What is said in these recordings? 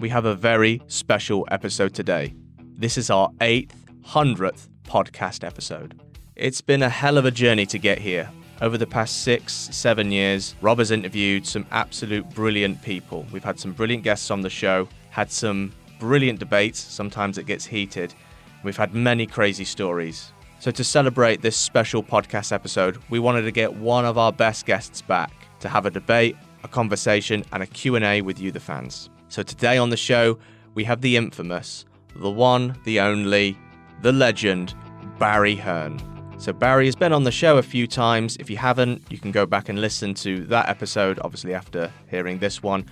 We have a very special episode today. This is our 800th podcast episode. It's been a hell of a journey to get here. Over the past six, seven years, Rob has interviewed some absolute brilliant people. We've had some brilliant guests on the show, had some brilliant debates, sometimes it gets heated. We've had many crazy stories. So to celebrate this special podcast episode, we wanted to get one of our best guests back to have a debate, a conversation and a Q&A with you the fans. So today on the show, we have the infamous, the one, the only, the legend, Barry Hearn. So Barry has been on the show a few times. If you haven't, you can go back and listen to that episode, obviously after hearing this one.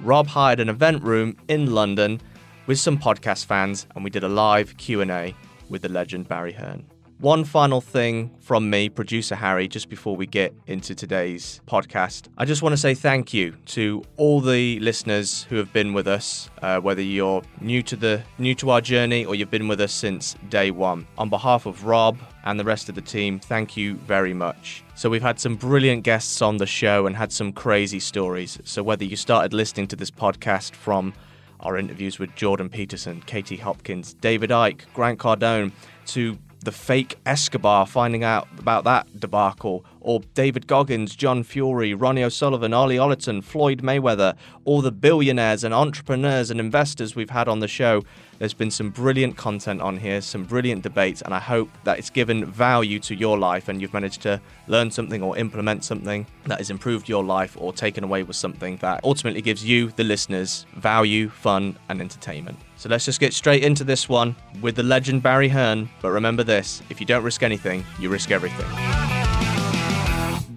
Rob hired an event room in London with some podcast fans and we did a live Q&A with the legend Barry Hearn. One final thing from me, producer Harry, just before we get into today's podcast. I just want to say thank you to all the listeners who have been with us, uh, whether you're new to the new to our journey or you've been with us since day one. On behalf of Rob and the rest of the team, thank you very much. So we've had some brilliant guests on the show and had some crazy stories. So whether you started listening to this podcast from our interviews with Jordan Peterson, Katie Hopkins, David Icke, Grant Cardone, to the fake Escobar, finding out about that debacle, or David Goggins, John Fury, Ronnie O'Sullivan, Ollie Ollerton, Floyd Mayweather, all the billionaires and entrepreneurs and investors we've had on the show. There's been some brilliant content on here, some brilliant debates, and I hope that it's given value to your life and you've managed to learn something or implement something that has improved your life or taken away with something that ultimately gives you, the listeners, value, fun, and entertainment. So let's just get straight into this one with the legend Barry Hearn. But remember this if you don't risk anything, you risk everything.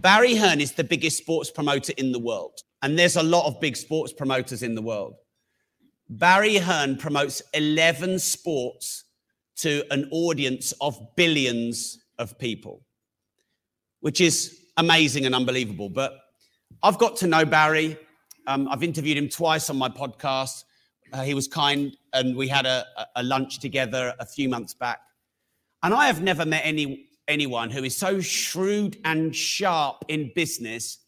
Barry Hearn is the biggest sports promoter in the world. And there's a lot of big sports promoters in the world. Barry Hearn promotes 11 sports to an audience of billions of people, which is amazing and unbelievable. But I've got to know Barry. Um, I've interviewed him twice on my podcast. Uh, he was kind, and we had a, a lunch together a few months back. And I have never met any, anyone who is so shrewd and sharp in business,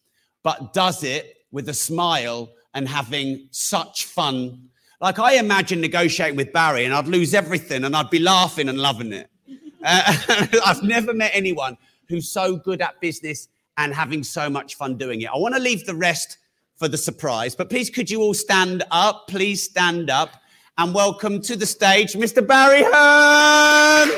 but does it with a smile and having such fun. Like I imagine negotiating with Barry, and I'd lose everything, and I'd be laughing and loving it. Uh, I've never met anyone who's so good at business and having so much fun doing it. I want to leave the rest for the surprise. But please, could you all stand up? Please stand up and welcome to the stage Mr. Barry Hearn.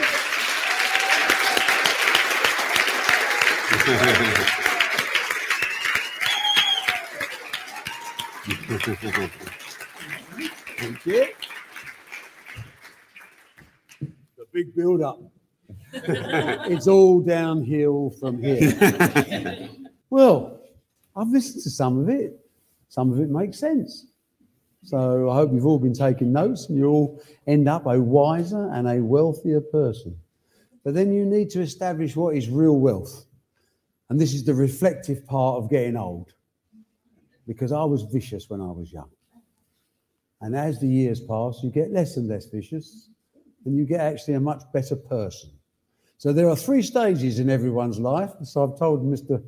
Thank you. The big build up. it's all downhill from here. well, I've listened to some of it. Some of it makes sense. So I hope you've all been taking notes and you all end up a wiser and a wealthier person. But then you need to establish what is real wealth. And this is the reflective part of getting old. Because I was vicious when I was young. And as the years pass, you get less and less vicious, and you get actually a much better person. So there are three stages in everyone's life. So I've told Mr.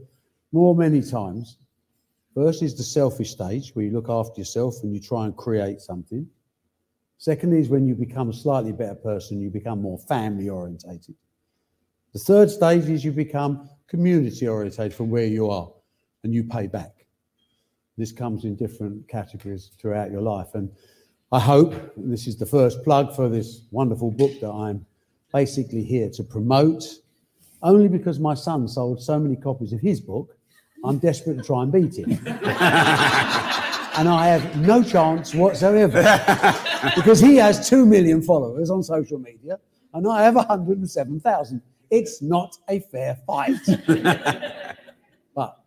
Moore many times. First is the selfish stage, where you look after yourself and you try and create something. Second is when you become a slightly better person, you become more family orientated. The third stage is you become community orientated from where you are and you pay back. This comes in different categories throughout your life. And I hope, and this is the first plug for this wonderful book that I'm basically here to promote, only because my son sold so many copies of his book I'm desperate to try and beat him. and I have no chance whatsoever because he has 2 million followers on social media and I have 107,000. It's not a fair fight. but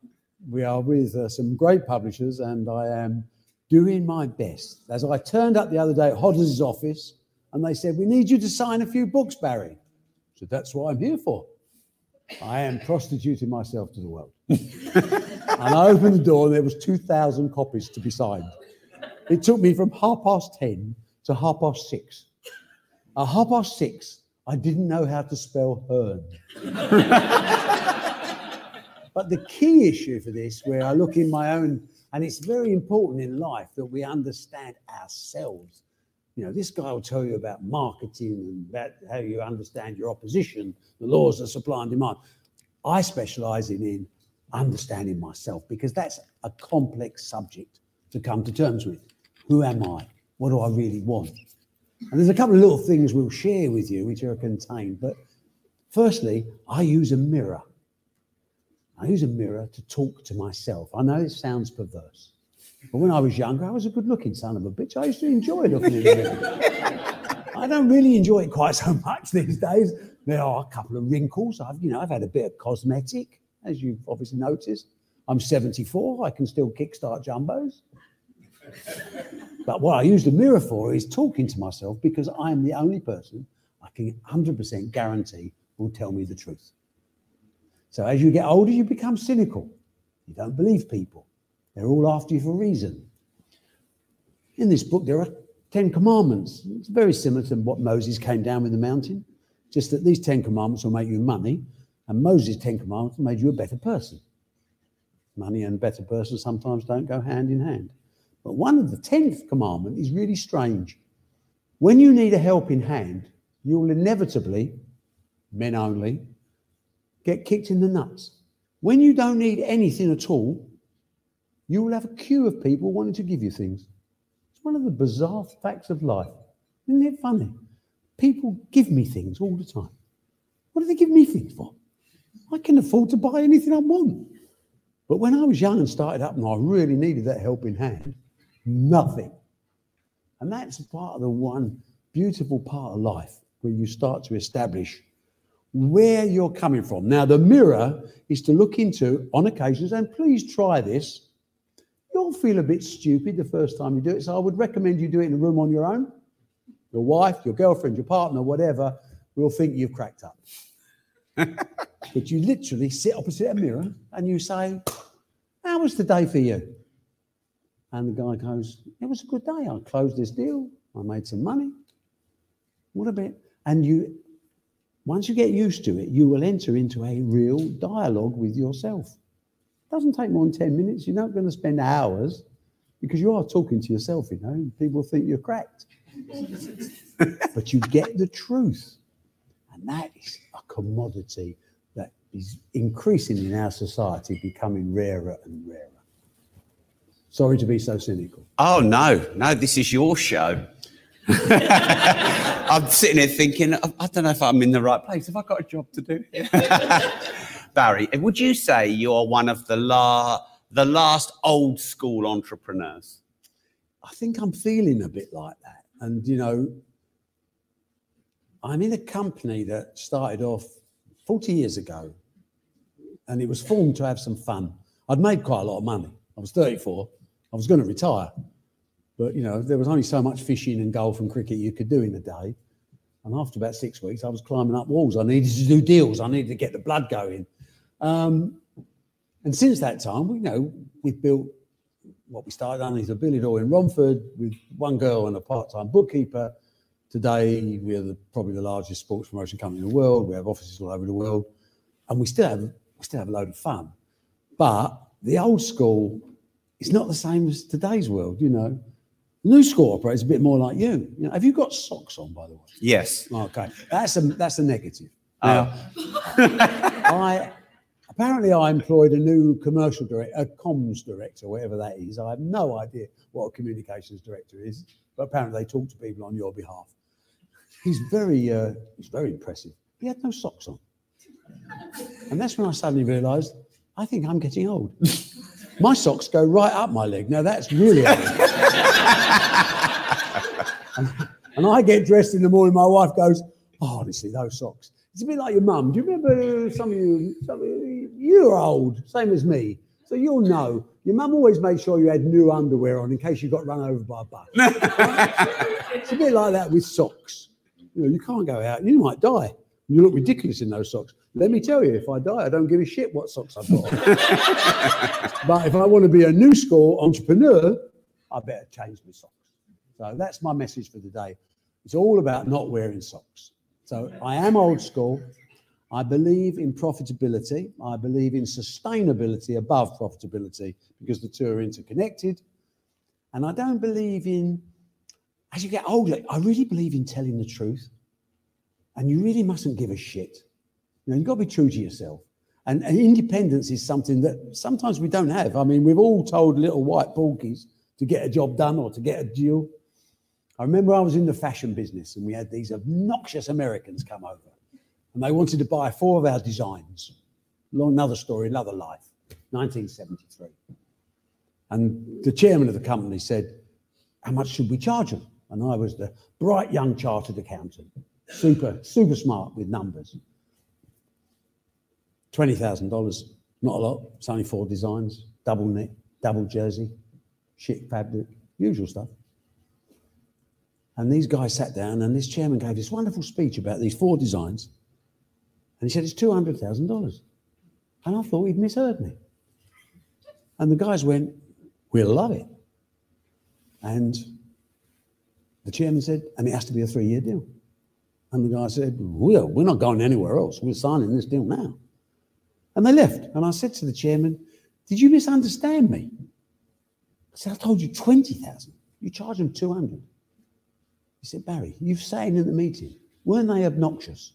we are with uh, some great publishers and I am doing my best. As I turned up the other day at Hodder's office and they said, We need you to sign a few books, Barry. So that's what I'm here for. I am prostituting myself to the world. and I opened the door and there was 2,000 copies to be signed. It took me from half past 10 to half past 6. At half past 6, I didn't know how to spell Hearn. but the key issue for this, where I look in my own, and it's very important in life that we understand ourselves. You know, this guy will tell you about marketing and about how you understand your opposition, the laws of supply and demand. I specialize in, in understanding myself because that's a complex subject to come to terms with. Who am I? What do I really want? And there's a couple of little things we'll share with you which are contained. But firstly, I use a mirror. I use a mirror to talk to myself. I know it sounds perverse, but when I was younger, I was a good looking son of a bitch. I used to enjoy looking in the mirror. I don't really enjoy it quite so much these days. There are a couple of wrinkles. I've, you know, I've had a bit of cosmetic, as you've obviously noticed. I'm 74. I can still kickstart jumbos. but what I use the mirror for is talking to myself because I am the only person I can 100% guarantee will tell me the truth. So as you get older, you become cynical. You don't believe people. They're all after you for a reason. In this book, there are 10 commandments. It's very similar to what Moses came down with the mountain, just that these 10 commandments will make you money, and Moses' 10 commandments made you a better person. Money and better person sometimes don't go hand in hand. But one of the 10th commandment is really strange. When you need a helping hand, you will inevitably, men only, get kicked in the nuts. When you don't need anything at all, you will have a queue of people wanting to give you things. It's one of the bizarre facts of life. Isn't it funny? People give me things all the time. What do they give me things for? I can afford to buy anything I want. But when I was young and started up and I really needed that helping hand, nothing. And that's part of the one beautiful part of life where you start to establish where you're coming from. Now, the mirror is to look into on occasions, and please try this. You'll feel a bit stupid the first time you do it, so I would recommend you do it in a room on your own. Your wife, your girlfriend, your partner, whatever, will think you've cracked up. but you literally sit opposite a mirror and you say, How was the day for you? And the guy goes, It was a good day. I closed this deal. I made some money. What a bit. And you, once you get used to it, you will enter into a real dialogue with yourself. It doesn't take more than 10 minutes. You're not going to spend hours because you are talking to yourself, you know. People think you're cracked. but you get the truth. And that is a commodity that is increasing in our society, becoming rarer and rarer. Sorry to be so cynical. Oh, no, no, this is your show. I'm sitting here thinking, I don't know if I'm in the right place. Have I got a job to do? Barry, would you say you're one of the, la- the last old school entrepreneurs? I think I'm feeling a bit like that. And, you know, I'm in a company that started off 40 years ago and it was formed to have some fun. I'd made quite a lot of money. I was 34. I was going to retire. But, you know, there was only so much fishing and golf and cricket you could do in a day. And after about six weeks, I was climbing up walls. I needed to do deals. I needed to get the blood going. Um, and since that time, we you know we've built what we started on is a billiard hall in Romford with one girl and a part-time bookkeeper. Today, we are the, probably the largest sports promotion company in the world. We have offices all over the world, and we still have we still have a load of fun. But the old school is not the same as today's world. You know, new school operates a bit more like you. You know, have you got socks on, by the way? Yes. Okay, that's a that's a negative. Oh. I apparently I employed a new commercial director, a comms director, whatever that is. I have no idea what a communications director is, but apparently they talk to people on your behalf. He's very uh, he's very impressive. He had no socks on, and that's when I suddenly realised I think I'm getting old. My socks go right up my leg. Now that's really old. and, I get dressed in the morning. My wife goes, "Oh, honestly, those socks." It's a bit like your mum. Do you remember uh, some of you? Some you're old, same as me, so you'll know. Your mum always made sure you had new underwear on in case you got run over by a bus. it's a bit like that with socks. You know, you can't go out. You might die. You look ridiculous in those socks. Let me tell you, if I die, I don't give a shit what socks I've got. but if I want to be a new school entrepreneur, I better change my socks. So that's my message for today. It's all about not wearing socks. So I am old school. I believe in profitability. I believe in sustainability above profitability because the two are interconnected. And I don't believe in, as you get older, I really believe in telling the truth. And you really mustn't give a shit. You know, you've got to be true to yourself. And, and independence is something that sometimes we don't have. I mean, we've all told little white porkies to get a job done or to get a deal. I remember I was in the fashion business and we had these obnoxious Americans come over and they wanted to buy four of our designs. Long, Another story, another life, 1973. And the chairman of the company said, How much should we charge them? And I was the bright young chartered accountant, super, super smart with numbers. $20,000, not a lot. It's only four designs, double knit, double jersey, shit fabric, usual stuff. And these guys sat down, and this chairman gave this wonderful speech about these four designs. And he said, It's $200,000. And I thought he'd misheard me. And the guys went, We'll love it. And the chairman said, And it has to be a three year deal. And the guy said, Well, we're not going anywhere else. We're signing this deal now. And they left. And I said to the chairman, Did you misunderstand me? I said, I told you 20,000. You charge them 200. He said, Barry, you've said in the meeting, weren't they obnoxious?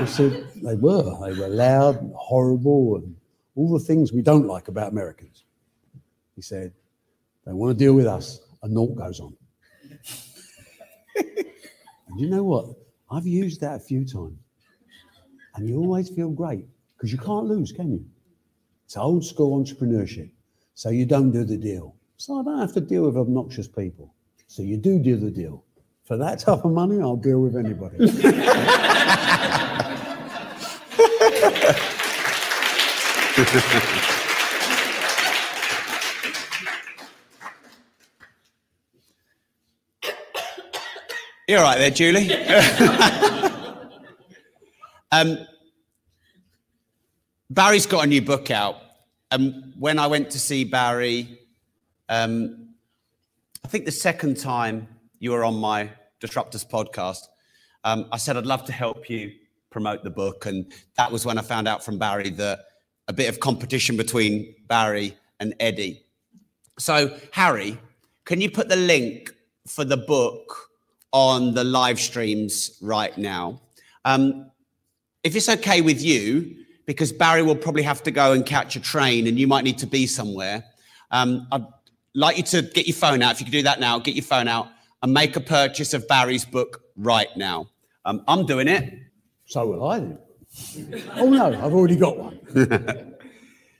I said, they were. They were loud and horrible and all the things we don't like about Americans. He said, they want to deal with us, and naught goes on. and you know what? I've used that a few times. And you always feel great because you can't lose, can you? It's old school entrepreneurship. So you don't do the deal. So I don't have to deal with obnoxious people. So you do do the deal. For that type of money, I'll deal with anybody. You're right there, Julie. um, Barry's got a new book out. And when I went to see Barry um, I think the second time you were on my Disruptors podcast, um, I said I'd love to help you promote the book. And that was when I found out from Barry that a bit of competition between Barry and Eddie. So, Harry, can you put the link for the book on the live streams right now? Um, if it's okay with you, because Barry will probably have to go and catch a train and you might need to be somewhere, um, I'd like you to get your phone out. If you could do that now, get your phone out and make a purchase of Barry's book right now. Um, I'm doing it. So will I then. oh no, I've already got one.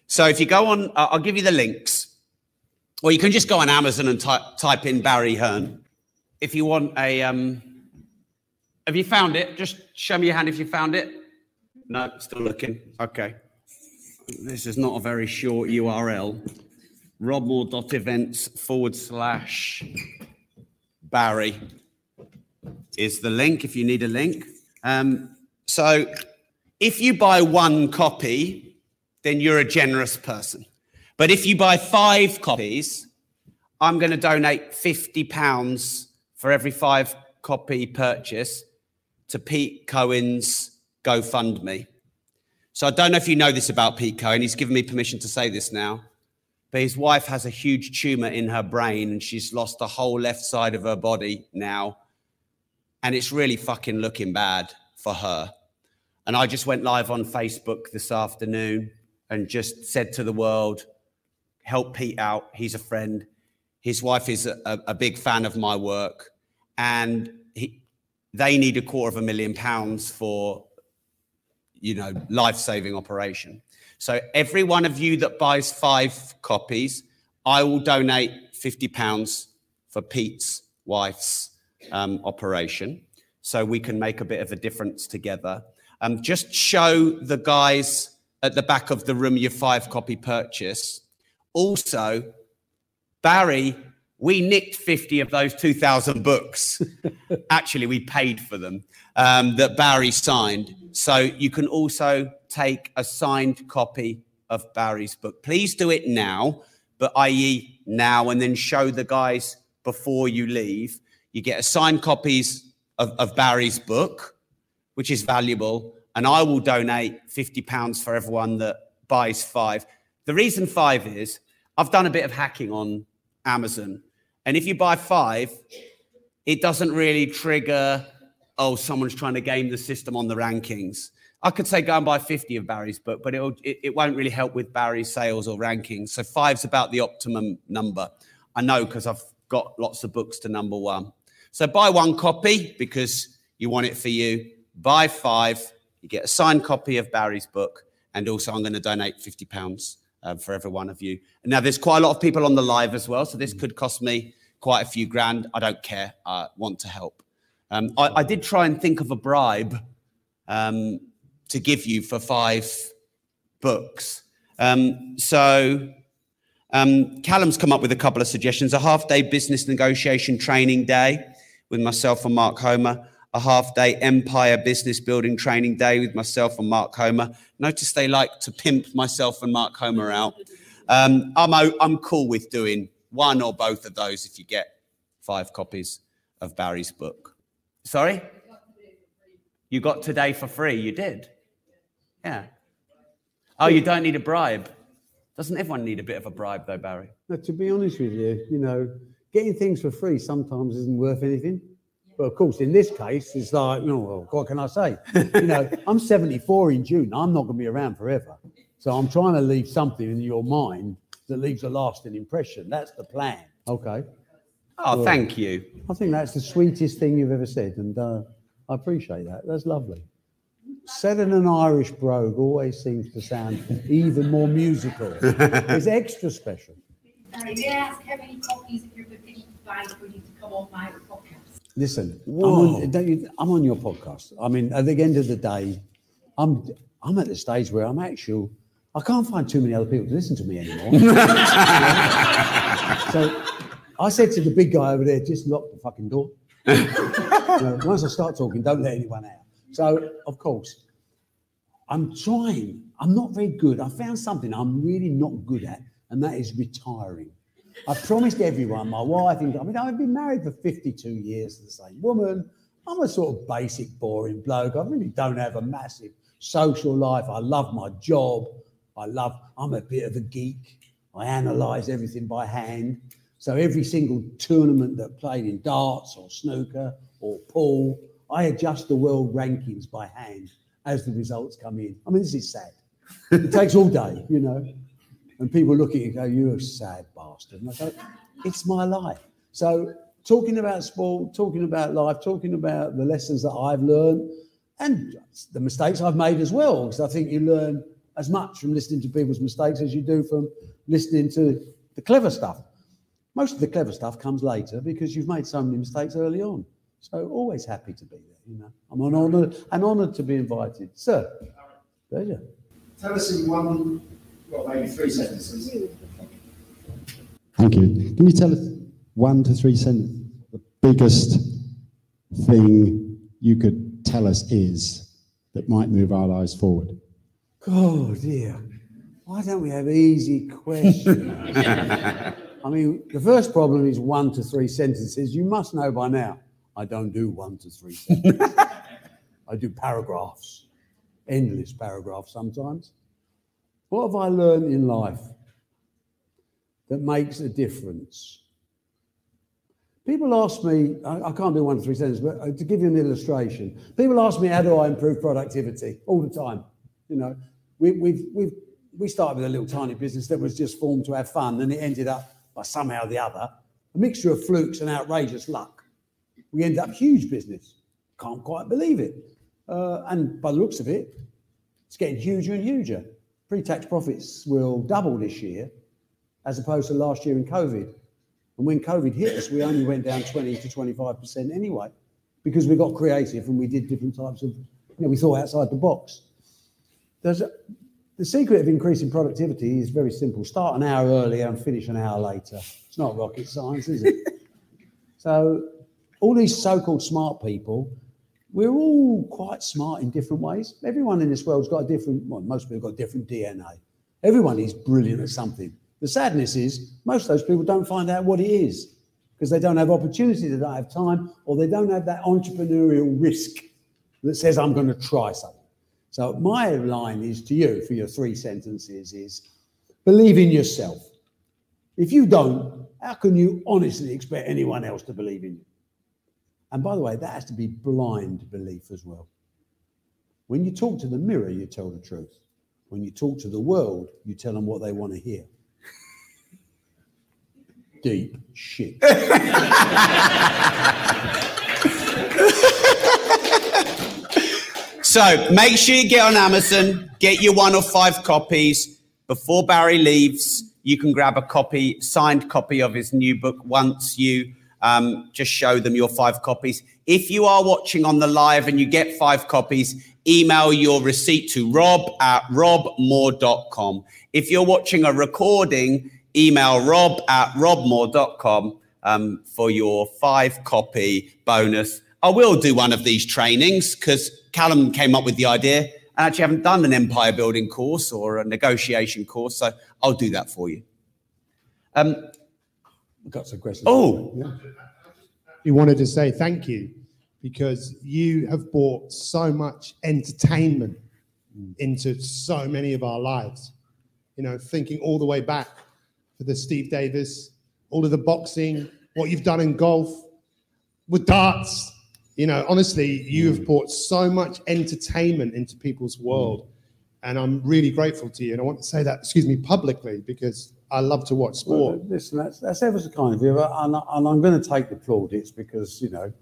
so if you go on, uh, I'll give you the links, or you can just go on Amazon and type, type in Barry Hearn. If you want a, um, have you found it? Just show me your hand if you found it. No, still looking. Okay. This is not a very short URL robmoore.events forward slash Barry is the link if you need a link. Um, so if you buy one copy, then you're a generous person. But if you buy five copies, I'm going to donate 50 pounds for every five copy purchase to Pete Cohen's GoFundMe. So I don't know if you know this about Pete Cohen. He's given me permission to say this now. But his wife has a huge tumor in her brain and she's lost the whole left side of her body now. And it's really fucking looking bad for her. And I just went live on Facebook this afternoon and just said to the world, help Pete out. He's a friend. His wife is a, a big fan of my work. And he, they need a quarter of a million pounds for, you know, life saving operation. So every one of you that buys five copies, I will donate fifty pounds for Pete's wife's um, operation, so we can make a bit of a difference together. Um, just show the guys at the back of the room your five copy purchase. Also, Barry, we nicked 50 of those 2,000 books. Actually, we paid for them um, that Barry signed. So you can also take a signed copy of Barry's book. Please do it now, but i.e., now, and then show the guys before you leave. You get a signed copies of, of Barry's book, which is valuable, and I will donate 50 pounds for everyone that buys five. The reason five is I've done a bit of hacking on Amazon, and if you buy five, it doesn't really trigger, oh, someone's trying to game the system on the rankings. I could say go and buy 50 of Barry's book, but it'll, it, it won't really help with Barry's sales or rankings. So five's about the optimum number. I know because I've got lots of books to number one. So buy one copy because you want it for you. Buy five, you get a signed copy of Barry's book, and also I'm going to donate fifty pounds um, for every one of you. Now there's quite a lot of people on the live as well, so this could cost me quite a few grand. I don't care. I want to help. Um, I, I, did try and think of a bribe um, to give you for five books. Um, so um, Callum's come up with a couple of suggestions: a half-day business negotiation training day with myself and Mark Homer, a half-day empire business building training day with myself and Mark Homer. Notice they like to pimp myself and Mark Homer out. Um, I'm I'm cool with doing one or both of those if you get five copies of Barry's book. Sorry? You got today for free. You did. Yeah. Oh, you don't need a bribe. Doesn't everyone need a bit of a bribe, though, Barry? No, to be honest with you, you know, getting things for free sometimes isn't worth anything. But of course, in this case, it's like, oh, you know, what can I say? you know, I'm 74 in June. I'm not going to be around forever. So I'm trying to leave something in your mind that leaves a lasting impression. That's the plan. Okay. Oh, well, thank you. I think that's the sweetest thing you've ever said. And uh, I appreciate that. That's lovely. Said in an Irish brogue always seems to sound even more musical. it's extra special. Sorry, may I ask how many copies of your book did you buy for you to come on my podcast? Listen, I'm on, you, I'm on, your podcast. I mean, at the end of the day, I'm I'm at the stage where I'm actual. I can't find too many other people to listen to me anymore. so I said to the big guy over there, just lock the fucking door. you know, once I start talking, don't let anyone out. So, of course, I'm trying. I'm not very good. I found something I'm really not good at, and that is retiring. I promised everyone, my wife, I mean, I've been married for 52 years to the same woman. I'm a sort of basic, boring bloke. I really don't have a massive social life. I love my job. I love, I'm a bit of a geek. I analyze everything by hand. So every single tournament that played in darts or snooker or pool, I adjust the world rankings by hand as the results come in. I mean, this is sad. It takes all day, you know. And people look at you and go, You're a sad bastard. And I go, It's my life. So, talking about sport, talking about life, talking about the lessons that I've learned and the mistakes I've made as well, because I think you learn as much from listening to people's mistakes as you do from listening to the clever stuff. Most of the clever stuff comes later because you've made so many mistakes early on. So always happy to be there. You know, I'm an honoured, and honoured to be invited, sir. Pleasure. Tell us in one, well, maybe three sentences. Thank you. Can you tell us one to three sentences the biggest thing you could tell us is that might move our lives forward? Oh dear. Why don't we have easy questions? I mean, the first problem is one to three sentences. You must know by now. I don't do one to three sentences. I do paragraphs, endless paragraphs sometimes. What have I learned in life that makes a difference? People ask me, I, I can't do one to three sentences, but uh, to give you an illustration, people ask me, how do I improve productivity all the time? You know, we, we've, we've, we started with a little tiny business that was just formed to have fun, and it ended up by somehow or the other, a mixture of flukes and outrageous luck we ended up huge business. Can't quite believe it. Uh, and by the looks of it, it's getting huger and huger. pre-tax profits will double this year as opposed to last year in COVID. And when COVID hit us, we only went down 20 to 25% anyway, because we got creative and we did different types of, you know, we thought outside the box. There's a, the secret of increasing productivity is very simple. Start an hour earlier and finish an hour later. It's not rocket science, is it? so all these so-called smart people, we're all quite smart in different ways. Everyone in this world's got a different, well, most people have got different DNA. Everyone is brilliant at something. The sadness is most of those people don't find out what it is because they don't have opportunity, they don't have time, or they don't have that entrepreneurial risk that says, I'm going to try something. So my line is to you for your three sentences is believe in yourself. If you don't, how can you honestly expect anyone else to believe in you? And by the way, that has to be blind belief as well. When you talk to the mirror, you tell the truth. When you talk to the world, you tell them what they want to hear. Deep shit. So make sure you get on Amazon, get your one or five copies. Before Barry leaves, you can grab a copy, signed copy of his new book once you um, just show them your five copies. If you are watching on the live and you get five copies, email your receipt to rob at robmoore.com. If you're watching a recording, email rob at robmoore.com um, for your five copy bonus. I will do one of these trainings because Callum came up with the idea. I actually haven't done an empire building course or a negotiation course, so I'll do that for you. Um, I've got some questions. oh, Yeah. we wanted to say thank you because you have brought so much entertainment into so many of our lives. You know, thinking all the way back to the Steve Davis, all of the boxing, what you've done in golf, with darts. You know, honestly, you have mm. brought so much entertainment into people's mm. world. And I'm really grateful to you. And I want to say that, excuse me, publicly, because I love to watch sport. Well, listen, that's, that's ever so kind of you. And, and I'm going to take the plaudits because, you know,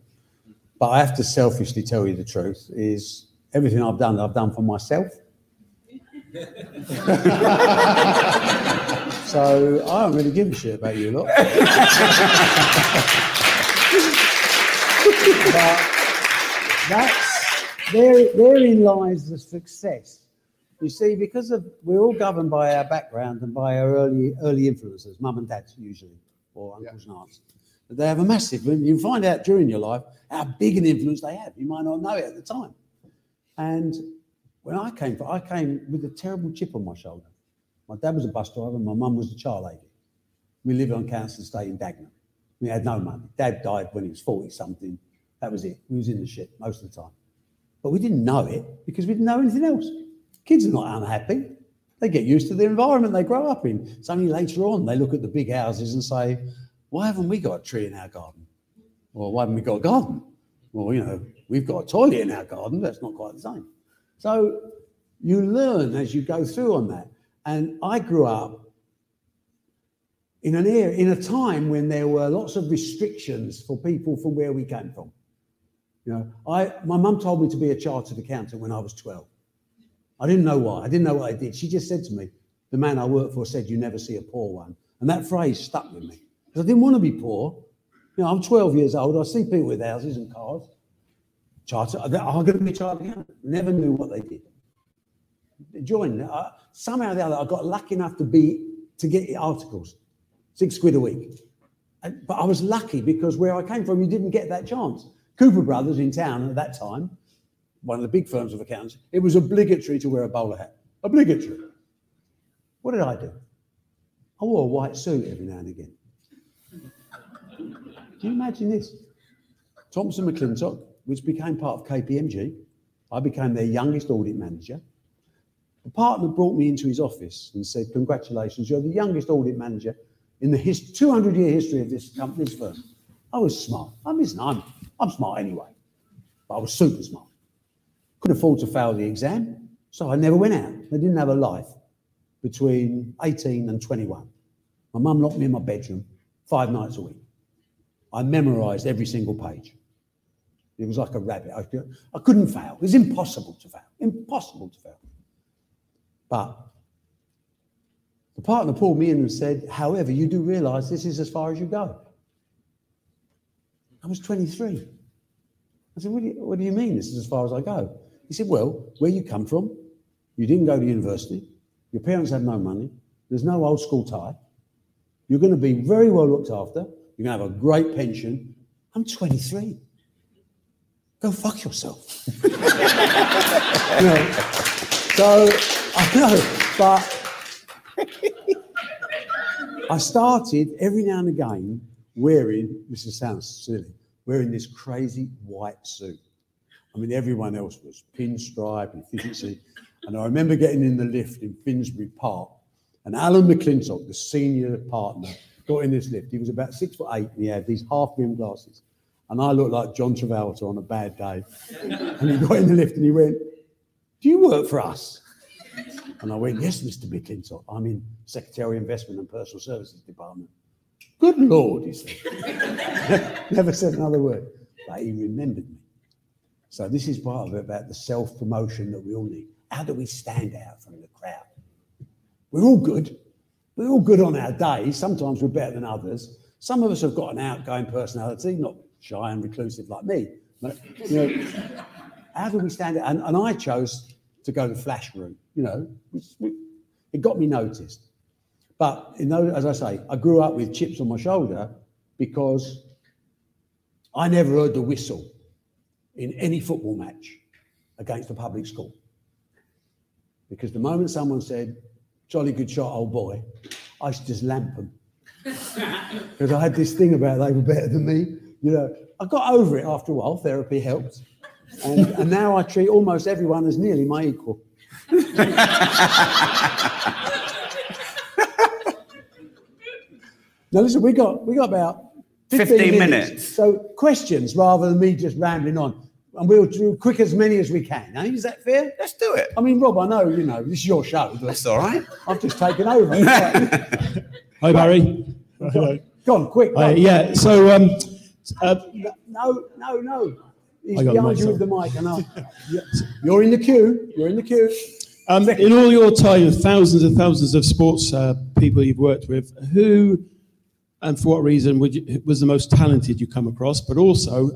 but I have to selfishly tell you the truth is everything I've done, I've done for myself. so I don't really give a shit about you lot. but that's, there, therein lies the success. You see, because of we're all governed by our background and by our early early influences, mum and dads usually, or uncles and aunts. But they have a massive. You find out during your life how big an influence they have. You might not know it at the time. And when I came, I came with a terrible chip on my shoulder. My dad was a bus driver. My mum was a child lady. We lived on council estate in Dagenham. We had no money. Dad died when he was forty something. That was it. We was in the shit most of the time. But we didn't know it because we didn't know anything else. Kids are not unhappy. They get used to the environment they grow up in. It's only later on they look at the big houses and say, why haven't we got a tree in our garden? Or why haven't we got a garden? Well, you know, we've got a toilet in our garden. That's not quite the same. So you learn as you go through on that. And I grew up in an era, in a time when there were lots of restrictions for people from where we came from. You know, I my mum told me to be a chartered accountant when I was 12. I didn't know why. I didn't know what I did. She just said to me, the man I work for said, you never see a poor one. And that phrase stuck with me because I didn't want to be poor. You know, I'm 12 years old. I see people with houses and cars. Chartered, I'm going to be chartered accountant. Never knew what they did. Joined. Uh, somehow or the other, I got lucky enough to be, to get articles, six quid a week. But I was lucky because where I came from, you didn't get that chance. Cooper Brothers in town at that time, one of the big firms of accountants, it was obligatory to wear a bowler hat. Obligatory. What did I do? I wore a white suit every now and again. Can you imagine this? Thomson McLintock, which became part of KPMG, I became their youngest audit manager. The partner brought me into his office and said, Congratulations, you're the youngest audit manager in the his, 200 year history of this company's firm. I was smart. I'm, I'm, I'm smart anyway, but I was super smart. Couldn't afford to fail the exam, so I never went out. I didn't have a life between 18 and 21. My mum locked me in my bedroom five nights a week. I memorized every single page. It was like a rabbit. I, I couldn't fail. It was impossible to fail. Impossible to fail. But The partner pulled me in and said, however, you do realize this is as far as you go. I was 23. I said, what do, you, what do you mean this is as far as I go? He said, well, where you come from, you didn't go to university, your parents had no money, there's no old school tie, you're going to be very well looked after, you're going to have a great pension. I'm 23. Go fuck yourself. You know, so I know, but I started every now and again wearing, this is- sounds silly, wearing this crazy white suit. I mean, everyone else was pinstripe and efficiency. And I remember getting in the lift in Finsbury Park, and Alan McLintock, the senior partner, got in this lift. He was about six foot eight, and he had these half rim glasses. And I looked like John Travolta on a bad day. And he got in the lift and he went, Do you work for us? And I went, Yes, Mr. McLintock. I'm in Secretary of Investment and Personal Services Department. Good Lord, he said. Never said another word. But he remembered me. So this is part of it about the self-promotion that we all need. How do we stand out from the crowd? We're all good. We're all good on our days. Sometimes we're better than others. Some of us have got an outgoing personality, not shy and reclusive like me. But, you know, how do we stand out? And, and I chose to go the flash route. You know, it got me noticed. But you know, as I say, I grew up with chips on my shoulder because I never heard the whistle in any football match against a public school. Because the moment someone said, jolly good shot, old boy, I used to just lamp them. Because I had this thing about they were better than me. You know, I got over it after a while, therapy helped. And, and now I treat almost everyone as nearly my equal. Now listen, we got we got about 15, 15 minutes. So questions rather than me just rambling on. And we'll do quick as many as we can. eh? Is that fair? Let's do it. I mean, Rob, I know, you know, this is your show, but That's all right. I've just taken over. Hi, Barry. Hello. Go on, quick. go Hi, on. yeah, so um, uh, No, no, no. He's I got the behind you with the mic. And I'll, you're in the queue. You're in the queue. um, in all your time of thousands and thousands of sports uh, people you've worked with, who and for what reason would you, was the most talented you come across? But also,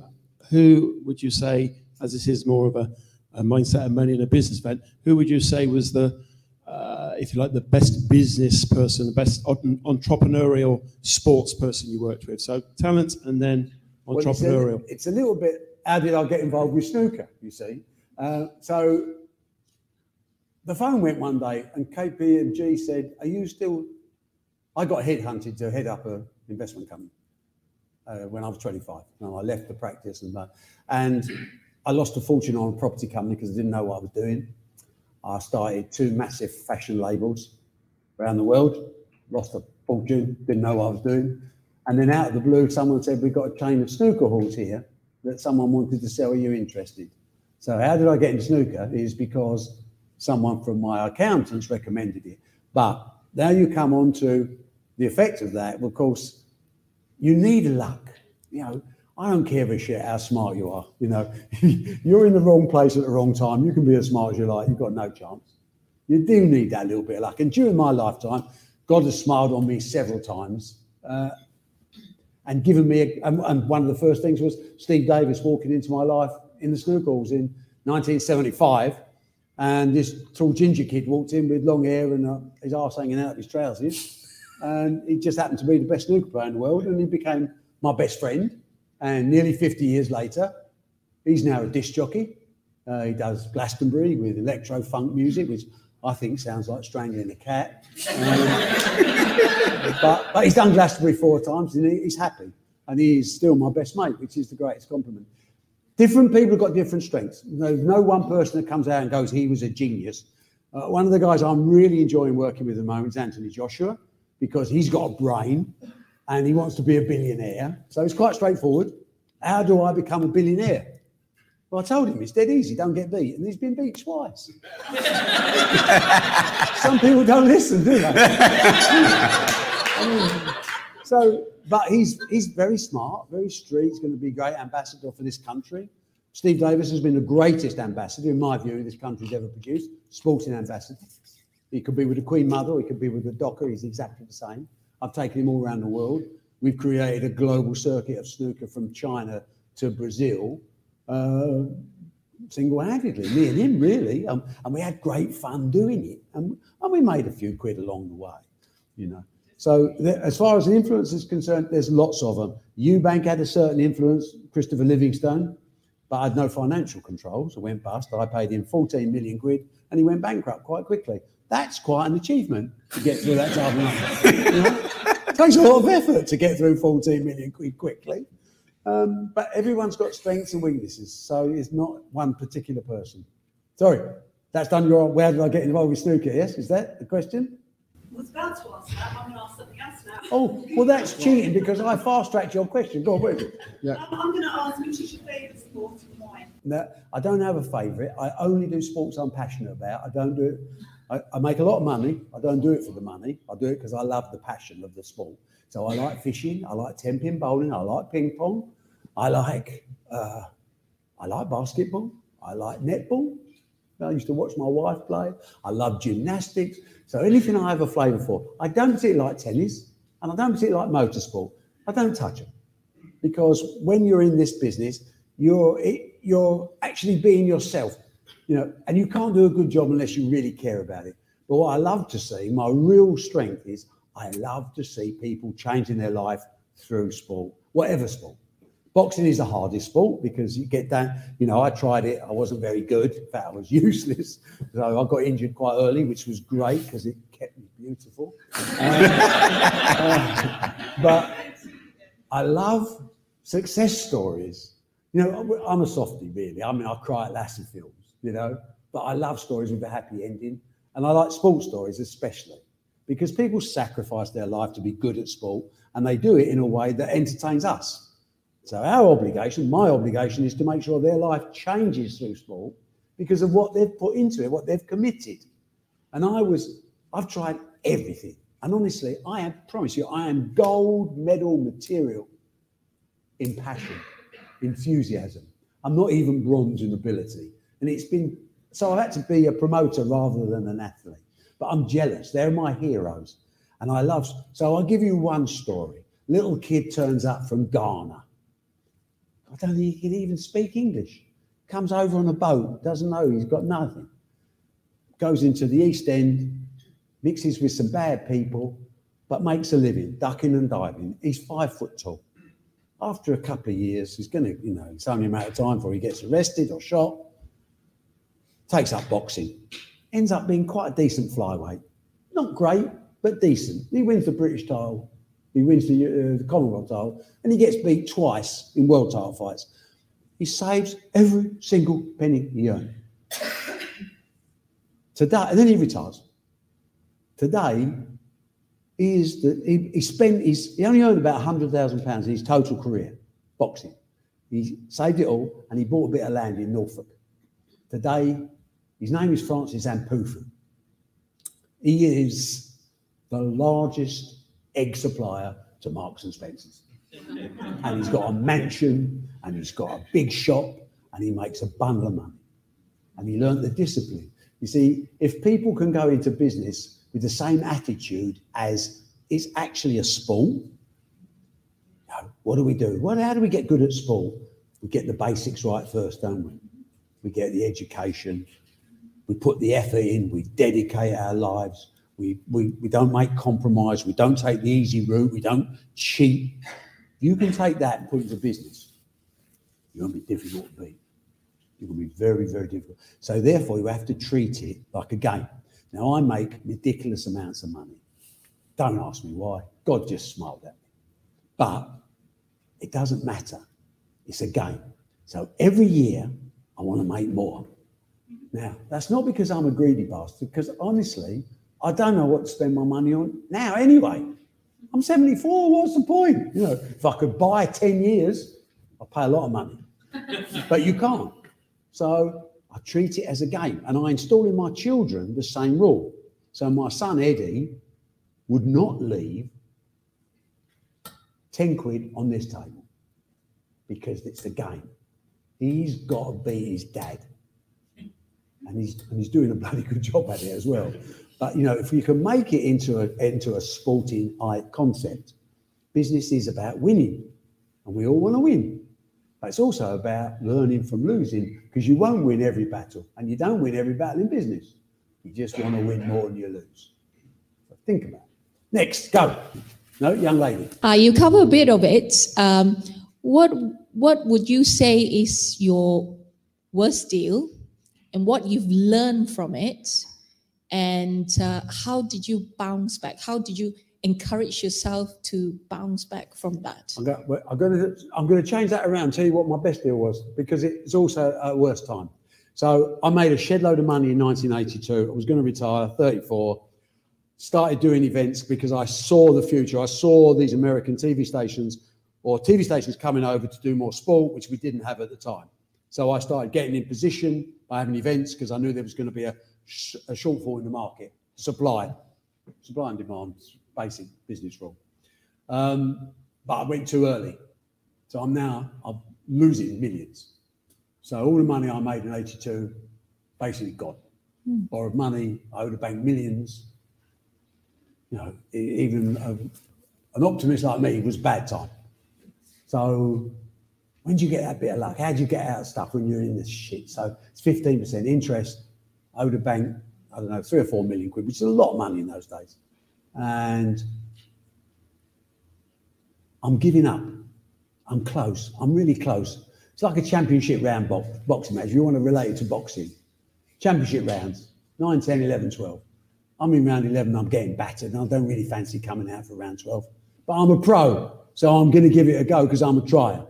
who would you say, as this is more of a, a mindset of money and a business event, who would you say was the, uh, if you like, the best business person, the best entrepreneurial sports person you worked with? So talent and then Well, it's a- entrepreneurial. It's a, little bit, how did I get involved with snooker, you see? Uh, so the phone went one day and KPMG said, are you still, I got headhunted to head up an investment company uh, when I was 25. And I left the practice and, uh, and I lost a fortune on a property company because I didn't know what I was doing. I started two massive fashion labels around the world, lost a fortune, didn't know what I was doing. And then out of the blue, someone said, We've got a chain of snooker halls here that someone wanted to sell. Are you interested? So, how did I get into snooker? Is because someone from my accountants recommended it. But now you come on to the effect of that. Of course, you need luck. You know, I don't care a shit how smart you are. You know, you're in the wrong place at the wrong time. You can be as smart as you like. You've got no chance. You do need that little bit of luck. And during my lifetime, God has smiled on me several times uh, and given me. A, and, and one of the first things was Steve Davis walking into my life in the snooker halls in 1975. And this tall ginger kid walked in with long hair and uh, his arse hanging out of his trousers. And he just happened to be the best snooker player in the world. And he became my best friend. And nearly 50 years later, he's now a disc jockey. Uh, he does Glastonbury with electro funk music, which I think sounds like strangling a cat. Um, but, but he's done Glastonbury four times and he, he's happy. And he is still my best mate, which is the greatest compliment. Different people have got different strengths. There's no one person that comes out and goes, he was a genius. Uh, one of the guys I'm really enjoying working with at the moment is Anthony Joshua because he's got a brain and he wants to be a billionaire. So it's quite straightforward. How do I become a billionaire? Well, I told him it's dead easy, don't get beat. And he's been beat twice. Some people don't listen, do they? I mean, so, but he's he's very smart, very street. He's going to be a great ambassador for this country. Steve Davis has been the greatest ambassador, in my view, this country's ever produced, sporting ambassador. He could be with the Queen Mother, he could be with the Docker. He's exactly the same. I've taken him all around the world. We've created a global circuit of snooker from China to Brazil, uh, single-handedly, me and him, really. Um, and we had great fun doing it, and, and we made a few quid along the way, you know. So as far as the influence is concerned, there's lots of them. Eubank had a certain influence, Christopher Livingstone, but I had no financial control, so went bust. I paid him 14 million quid, and he went bankrupt quite quickly. That's quite an achievement to get through that type of number. you know? It takes a lot of effort to get through 14 million quid quickly. Um, but everyone's got strengths and weaknesses, so it's not one particular person. Sorry, that's done your. Where did I get involved with snooker? Yes, is that the question? I was about to ask that. I'm going to ask something else now. Oh, well, that's cheating because I fast tracked your question. Go on, where is it? Yeah. I'm, I'm going to ask which is your favourite sport and why? No, I don't have a favourite. I only do sports I'm passionate about. I don't do it. I, I make a lot of money. I don't do it for the money. I do it because I love the passion of the sport. So I like fishing. I like ten pin bowling. I like ping pong. I like uh, I like basketball. I like netball. I used to watch my wife play. I love gymnastics. So anything I have a flavour for. I don't particularly like tennis, and I don't particularly like motorsport. I don't touch it because when you're in this business, you're you're actually being yourself, you know, and you can't do a good job unless you really care about it. But what I love to see, my real strength is, I love to see people changing their life through sport, whatever sport. Boxing is the hardest sport because you get down, you know, I tried it, I wasn't very good. In I was useless. So I got injured quite early, which was great because it kept me beautiful. Um, uh, but I love success stories. You know, I'm a softie, really. I mean, I cry at Lassie films, you know, but I love stories with a happy ending. And I like sports stories especially because people sacrifice their life to be good at sport and they do it in a way that entertains us. So our obligation, my obligation, is to make sure their life changes through sport because of what they've put into it, what they've committed. And I was, I've tried everything. And honestly, I am, promise you, I am gold medal material in passion, enthusiasm. I'm not even bronze in ability. And it's been, so I've had to be a promoter rather than an athlete. But I'm jealous. They're my heroes. And I love, so I'll give you one story. Little kid turns up from Ghana I don't think he can even speak English. Comes over on a boat, doesn't know, he's got nothing. Goes into the East End, mixes with some bad people, but makes a living, ducking and diving. He's five foot tall. After a couple of years, he's going to, you know, it's only a matter of time before he gets arrested or shot. Takes up boxing. Ends up being quite a decent flyweight. Not great, but decent. He wins the British title he wins the, uh, the Commonwealth title, and he gets beat twice in world title fights. He saves every single penny he earned. Today, and then he retires. Today, he is the, he, he spent his, he only earned about hundred thousand pounds in his total career boxing. He saved it all, and he bought a bit of land in Norfolk. Today, his name is Francis Ampofo. He is the largest egg supplier to Marks and Spencers. and he's got a mansion and he's got a big shop and he makes a bundle of money. And he learnt the discipline. You see, if people can go into business with the same attitude as it's actually a sport, what do we do? What, how do we get good at sport? We get the basics right first, don't we? We get the education, we put the effort in, we dedicate our lives, we, we, we don't make compromise. We don't take the easy route. We don't cheat. You can take that and put it into business. You're going to be difficult to beat. You're going to be very, very difficult. So therefore, you have to treat it like a game. Now, I make ridiculous amounts of money. Don't ask me why. God just smiled at me. But it doesn't matter. It's a game. So every year, I want to make more. Now, that's not because I'm a greedy bastard, because honestly, I don't know what to spend my money on now anyway. I'm 74. What's the point? You know, if I could buy 10 years, I'd pay a lot of money. but you can't. So I treat it as a game. And I install in my children the same rule. So my son Eddie would not leave 10 quid on this table because it's a game. He's got to be his dad. And he's, and he's doing a bloody good job at it as well. But you know, if you can make it into a into a sporting concept, business is about winning, and we all want to win. But it's also about learning from losing because you won't win every battle, and you don't win every battle in business. You just want to win more than you lose. So think about it. Next, go. No, young lady. Uh, you cover a bit of it. Um, what what would you say is your worst deal, and what you've learned from it, and uh, how did you bounce back? How did you encourage yourself to bounce back from that? I'm going, to I'm going to change that around. Tell you what my best deal was because it's also a worst time. So I made a shed load of money in 1982. I was going to retire, 34. Started doing events because I saw the future. I saw these American TV stations or TV stations coming over to do more sport, which we didn't have at the time. So I started getting in position by having events because I knew there was going to be a, sh- a shortfall in the market. Supply, supply and demand, basic business rule. Um, but I went too early. So I'm now I'm losing millions. So all the money I made in 82, basically gone. Borrowed money, I owed the bank millions. You know, even a, an optimist like me was bad time. So when do you get that bit of luck? How do you get out of stuff when you're in this shit? So it's 15% interest, owed the bank, I don't know, three or four million quid, which is a lot of money in those days. And I'm giving up. I'm close. I'm really close. It's like a championship round box, boxing match. If you want to relate it to boxing, championship rounds 9, 10, 11, 12. I'm in round 11, I'm getting battered, and I don't really fancy coming out for round 12. But I'm a pro, so I'm going to give it a go because I'm a trier.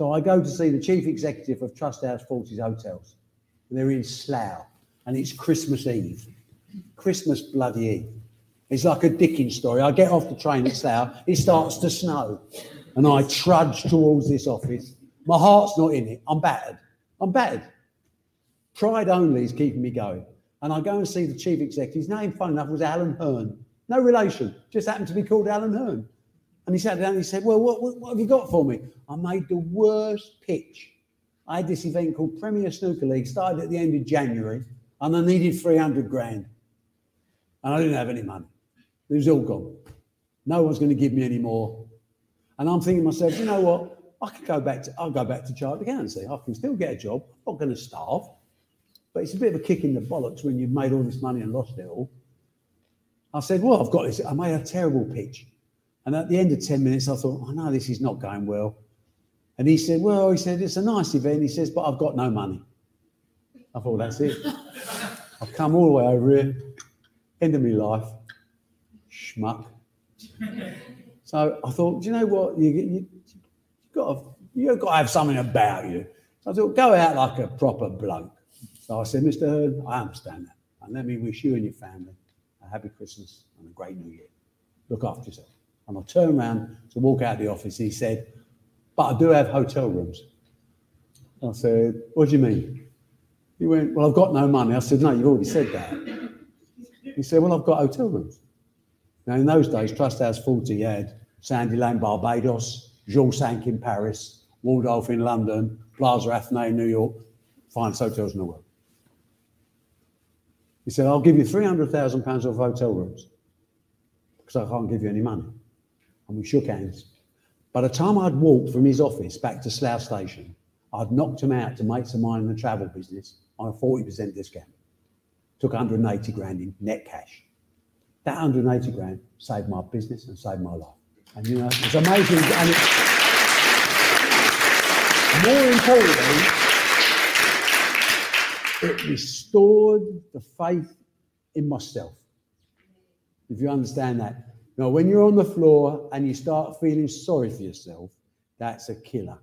So I go to see the chief executive of Trust House Forte Hotels. And they're in Slough, and it's Christmas Eve. Christmas bloody Eve. It's like a Dickens story. I get off the train at Slough, it starts to snow, and I trudge towards this office. My heart's not in it. I'm battered. I'm battered. Pride only is keeping me going. And I go and see the chief executive. His name, fun enough, was Alan Hearn. No relation, just happened to be called Alan Hearn. And he sat down and he said, Well, what, what, what have you got for me? I made the worst pitch. I had this event called Premier Snooker League, started at the end of January, and I needed 300 grand. And I didn't have any money. It was all gone. No one's going to give me any more. And I'm thinking to myself, you know what? I could go back to I'll go back to chartered accountancy. I can still get a job. I'm not going to starve. But it's a bit of a kick in the bollocks when you've made all this money and lost it all. I said, Well, I've got this. I made a terrible pitch. And at the end of 10 minutes, I thought, oh, I know this is not going well. And he said, Well, he said, it's a nice event. He says, But I've got no money. I thought, That's it. I've come all the way over here. End of my life. Schmuck. So I thought, do you know what? You, you, you've got to, you've got to have something about you. So I thought, go out like a proper bloke. So I said, Mr. Hearn, I understand that. And let me wish you and your family a happy Christmas and a great new year. Look after yourself. And I turned around to walk out of the office. He said, but I do have hotel rooms. I said, what do you mean? He went, well, I've got no money. I said, no, you've already said that. He said, well, I've got hotel rooms. Now, in those days, Trust House Forte had Sandy Lane, Barbados, George Cinq in Paris, Waldorf in London, Plaza Athenee in New York, finest hotels in the world. He said, I'll give you £300,000 of hotel rooms because I can't give you any money. And we shook hands. By the time I'd walked from his office back to Slough Station, I'd knocked him out to make some money in the travel business on a 40% discount. Took 180 grand in net cash. That 180 grand saved my business and saved my life. And you know, it's amazing. And it's more importantly, it restored the faith in myself. If you understand that. Now, when you're on the floor and you start feeling sorry for yourself, that's a killer.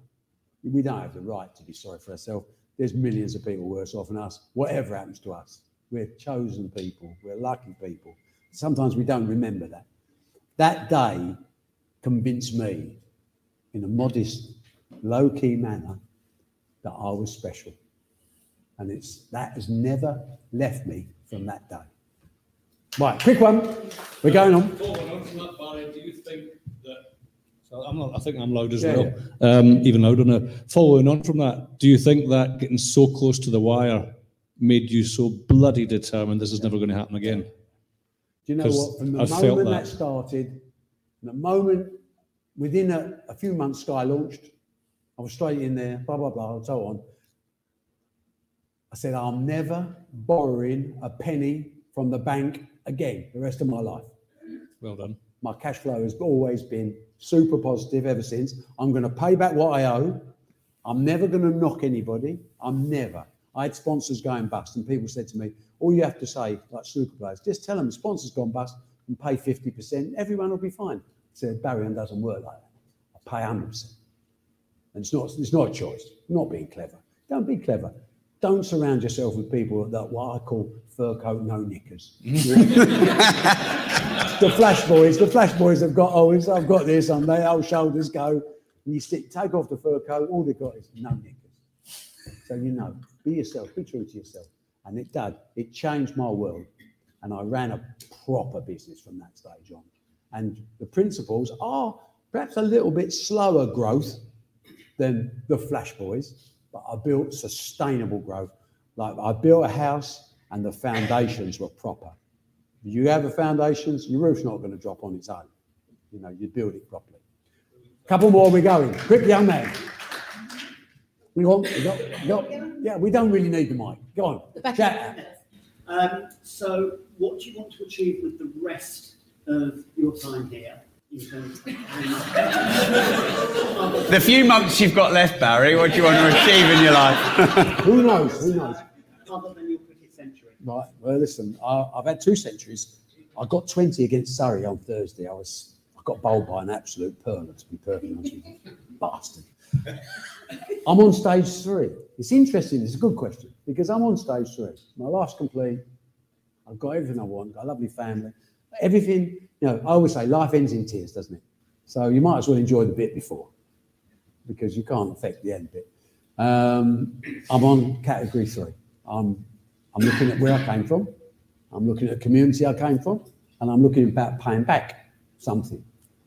We don't have the right to be sorry for ourselves. There's millions of people worse off than us, whatever happens to us. We're chosen people, we're lucky people. Sometimes we don't remember that. That day convinced me in a modest, low key manner that I was special. And it's that has never left me from that day. Right, quick one. We're going on. Following on from that, Barry, do you think that? So I'm not, I think I'm loud as Yeah, well. Um, even louder now. Following on from that, do you think that getting so close to the wire made you so bloody determined this is never going to happen again? Do you know 'Cause what? From the I felt moment that. that. started, the moment within a, a few months, Sky launched, I was straight in there, blah, blah, blah, and so on. I said, I'm never borrowing a penny from the bank again the rest of my life. Well done. My cash flow has always been super positive ever since. I'm going to pay back what I owe. I'm never going to knock anybody. I'm never. I had sponsors going bust, and people said to me, All you have to say, like snooker players, just tell them the sponsor's gone bust and pay 50%, everyone will be fine. I said, Barry, doesn't work like that. I pay 100%. And it's not, it's not a choice, not being clever. Don't be clever. Don't surround yourself with people that what I call fur coat, no knickers. the flash boys, the flash boys have got, oh, I've got this, and they old oh, shoulders go. And you stick, take off the fur coat, all they've got is no knickers. So you know, be yourself, be true to yourself. And it did. It changed my world. And I ran a proper business from that stage on. And the principles are perhaps a little bit slower growth than the flash boys, but I built sustainable growth. Like I built a house and the foundations were proper. You have the foundations, your roof's not going to drop on its own. You know, you build it properly. Couple more, we're going. Quick, young man. We want, we got, we got, yeah, we don't really need the mic. Go on. Chat. Um, so, what do you want to achieve with the rest of your time here? In terms of The few months you've got left, Barry, what do you want to achieve in your life? Who knows? Who knows? other than your cricket century? Right. Well, listen, I, I've had two centuries. I got 20 against Surrey on Thursday. I was, I got bowled by an absolute perler, to be perfectly honest with you. Bastard. I'm on stage three. It's interesting. It's a good question because I'm on stage three. My life's complete. I've got everything I want. Got a lovely family. Everything, you know, I always say life ends in tears, doesn't it? So you might as well enjoy the bit before because you can't affect the end bit. Um, I'm on category three. I'm, I'm looking at where I came from. I'm looking at the community I came from, and I'm looking about paying back something.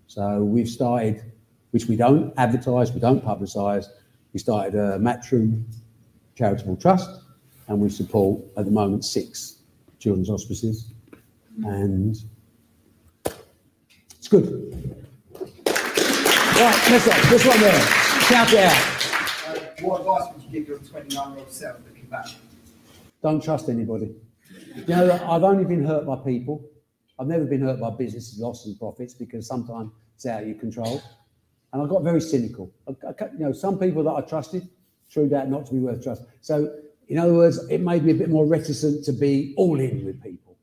So we've started, which we don't advertise, we don't publicise. We started a Matchroom charitable trust, and we support at the moment six children's hospices, and it's good. Right, this one, this one there. Shout out. Uh, what advice would you give your 29 year old self looking back? Don't trust anybody. You know, I've only been hurt by people. I've never been hurt by business loss and profits because sometimes it's out of your control. And I got very cynical. I, I, you know, some people that I trusted turned out not to be worth trust. So, in other words, it made me a bit more reticent to be all in with people.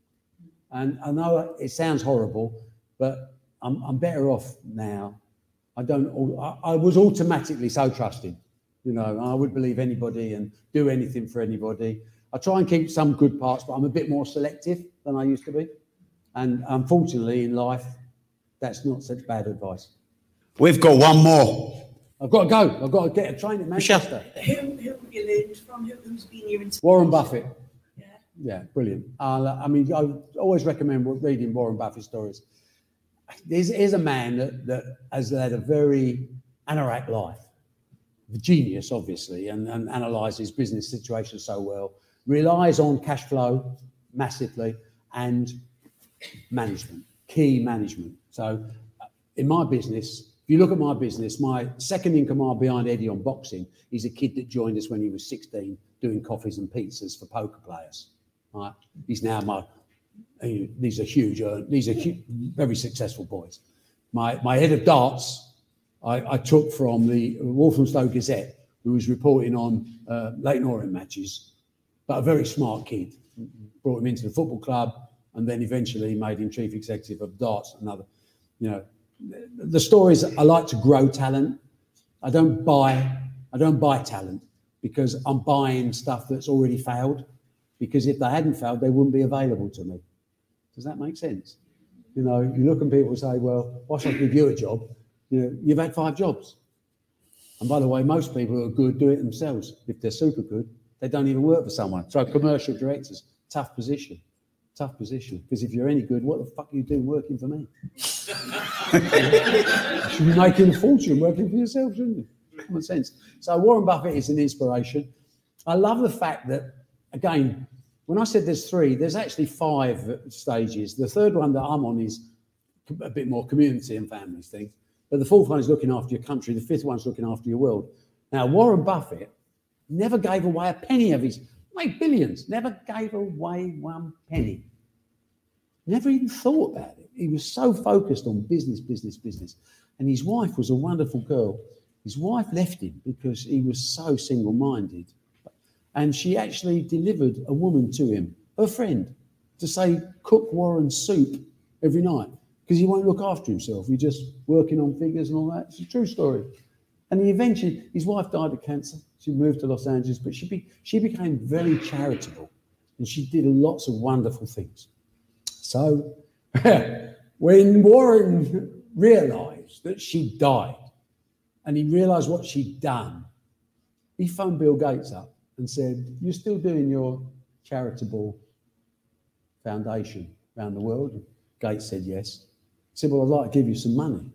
And I know it sounds horrible, but I'm, I'm better off now. I don't. I, I was automatically so trusting. You know, I would believe anybody and do anything for anybody. I try and keep some good parts, but I'm a bit more selective than I used to be. And unfortunately, in life, that's not such bad advice. We've got one more. I've got to go. I've got to get a train at Manchester. Who, who have you learned from? Who, who's been your inspiration? Warren Buffett. Yeah, brilliant. Uh, I mean, I always recommend reading Warren Buffett stories. There's, here's a man that, that has led a very anorak life, a genius, obviously, and, and analyzes business situations so well, relies on cash flow massively and management, key management. So, uh, in my business, if you look at my business, my second in command behind Eddie on boxing, is a kid that joined us when he was 16 doing coffees and pizzas for poker players. Right? He's now my, these are huge, uh, these are hu- very successful boys. My, my head of darts, I, I took from the Walthamstow Gazette, who was reporting on uh, Leyton Orient matches, but a very smart kid. Brought him into the football club and then eventually made him chief executive of darts. Another, you know, the stories I like to grow talent. I don't buy, I don't buy talent because I'm buying stuff that's already failed. Because if they hadn't failed, they wouldn't be available to me. Does that make sense? You know, you look at people and say, well, why should I give you a job? You know, you've had five jobs. And by the way, most people who are good do it themselves. If they're super good, they don't even work for someone. So commercial directors, tough position. Tough position. Because if you're any good, what the fuck are you doing working for me? you should be making a fortune working for yourself, shouldn't you? Common sense. So Warren Buffett is an inspiration. I love the fact that, again, When I said there's three, there's actually five stages. The third one that I'm on is a bit more community and families things. But the fourth one is looking after your country. The fifth one's looking after your world. Now, Warren Buffett never gave away a penny of his, made billions, never gave away one penny. Never even thought about it. He was so focused on business, business, business. And his wife was a wonderful girl. His wife left him because he was so single minded. And she actually delivered a woman to him, her friend, to say, cook Warren soup every night because he won't look after himself. He's just working on figures and all that. It's a true story. And he eventually, his wife died of cancer. She moved to Los Angeles, but she, be, she became very charitable and she did lots of wonderful things. So when Warren realized that she died and he realized what she'd done, he phoned Bill Gates up and said, You're still doing your charitable foundation around the world? Gates said yes. He said, Well, I'd like to give you some money.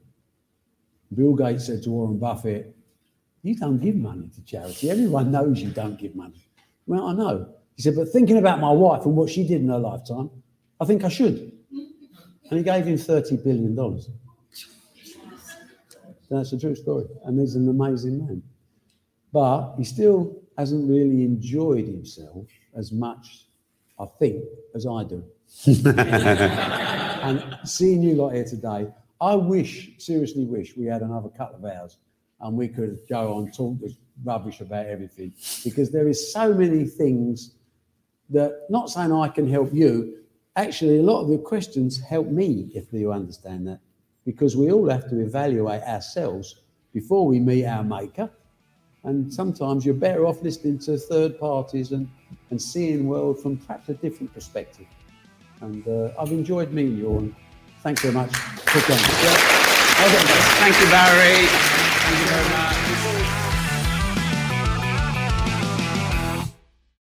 Bill Gates said to Warren Buffett, You don't give money to charity. Everyone knows you don't give money. Well, I know. He said, But thinking about my wife and what she did in her lifetime, I think I should. And he gave him $30 billion. That's a true story. And he's an amazing man. But he still hasn't really enjoyed himself as much, I think, as I do. and seeing you lot here today, I wish, seriously wish, we had another couple of hours and we could go on talk this rubbish about everything because there is so many things that not saying I can help you. Actually, a lot of the questions help me if you understand that, because we all have to evaluate ourselves before we meet our maker. And sometimes you're better off listening to third parties and, and seeing the world from perhaps a different perspective. And uh, I've enjoyed meeting you all. Thanks very much. Thank you, Barry. You very much.